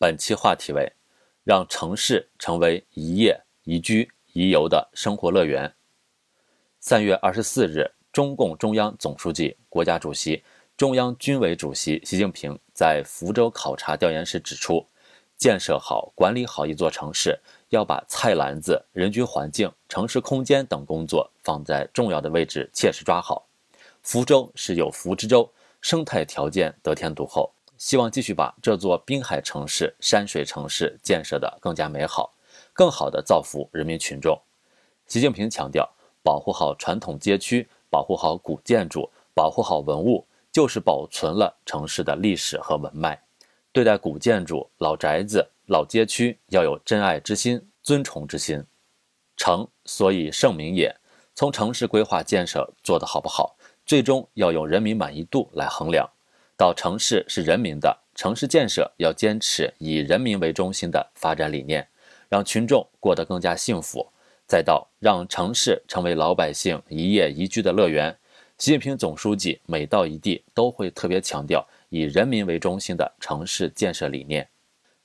本期话题为：让城市成为宜业、宜居、宜游的生活乐园。三月二十四日，中共中央总书记、国家主席、中央军委主席习近平在福州考察调研时指出，建设好、管理好一座城市，要把菜篮子、人居环境、城市空间等工作放在重要的位置，切实抓好。福州是有福之州，生态条件得天独厚。希望继续把这座滨海城市、山水城市建设得更加美好，更好地造福人民群众。习近平强调，保护好传统街区，保护好古建筑，保护好文物，就是保存了城市的历史和文脉。对待古建筑、老宅子、老街区，要有珍爱之心、尊崇之心。城所以盛名也，从城市规划建设做得好不好，最终要用人民满意度来衡量。到城市是人民的，城市建设要坚持以人民为中心的发展理念，让群众过得更加幸福。再到让城市成为老百姓一夜宜居的乐园，习近平总书记每到一地都会特别强调以人民为中心的城市建设理念。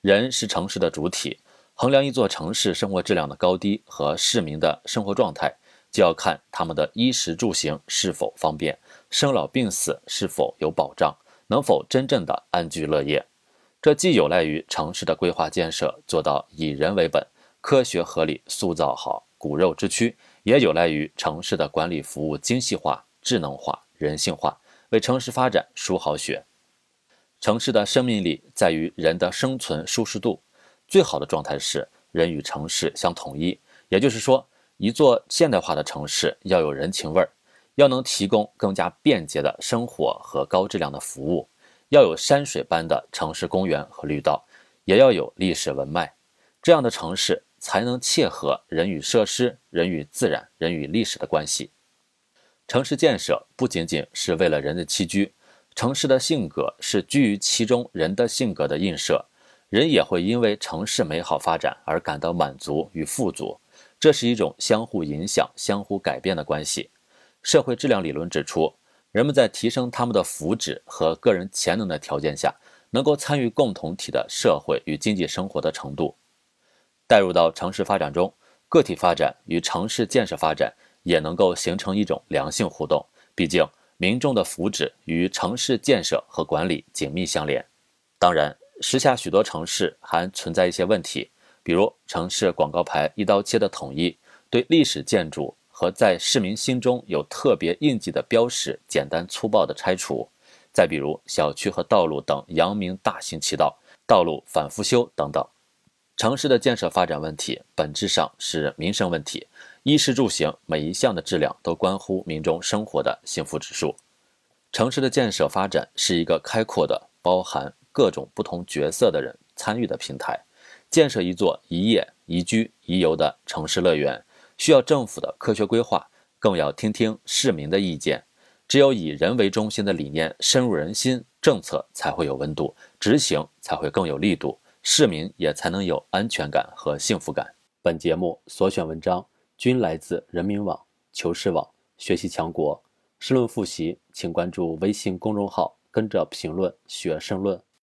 人是城市的主体，衡量一座城市生活质量的高低和市民的生活状态，就要看他们的衣食住行是否方便，生老病死是否有保障。能否真正的安居乐业？这既有赖于城市的规划建设做到以人为本、科学合理塑造好骨肉之躯，也有赖于城市的管理服务精细化、智能化、人性化，为城市发展输好血。城市的生命力在于人的生存舒适度。最好的状态是人与城市相统一，也就是说，一座现代化的城市要有人情味儿。要能提供更加便捷的生活和高质量的服务，要有山水般的城市公园和绿道，也要有历史文脉，这样的城市才能切合人与设施、人与自然、人与历史的关系。城市建设不仅仅是为了人的栖居，城市的性格是居于其中人的性格的映射，人也会因为城市美好发展而感到满足与富足，这是一种相互影响、相互改变的关系。社会质量理论指出，人们在提升他们的福祉和个人潜能的条件下，能够参与共同体的社会与经济生活的程度，带入到城市发展中，个体发展与城市建设发展也能够形成一种良性互动。毕竟，民众的福祉与城市建设和管理紧密相连。当然，时下许多城市还存在一些问题，比如城市广告牌一刀切的统一，对历史建筑。和在市民心中有特别印记的标识简单粗暴的拆除，再比如小区和道路等扬名大行其道，道路反复修等等。城市的建设发展问题本质上是民生问题，衣食住行每一项的质量都关乎民众生活的幸福指数。城市的建设发展是一个开阔的、包含各种不同角色的人参与的平台，建设一座宜业、宜居、宜游的城市乐园。需要政府的科学规划，更要听听市民的意见。只有以人为中心的理念深入人心，政策才会有温度，执行才会更有力度，市民也才能有安全感和幸福感。本节目所选文章均来自人民网、求是网、学习强国。申论复习，请关注微信公众号，跟着评论学申论。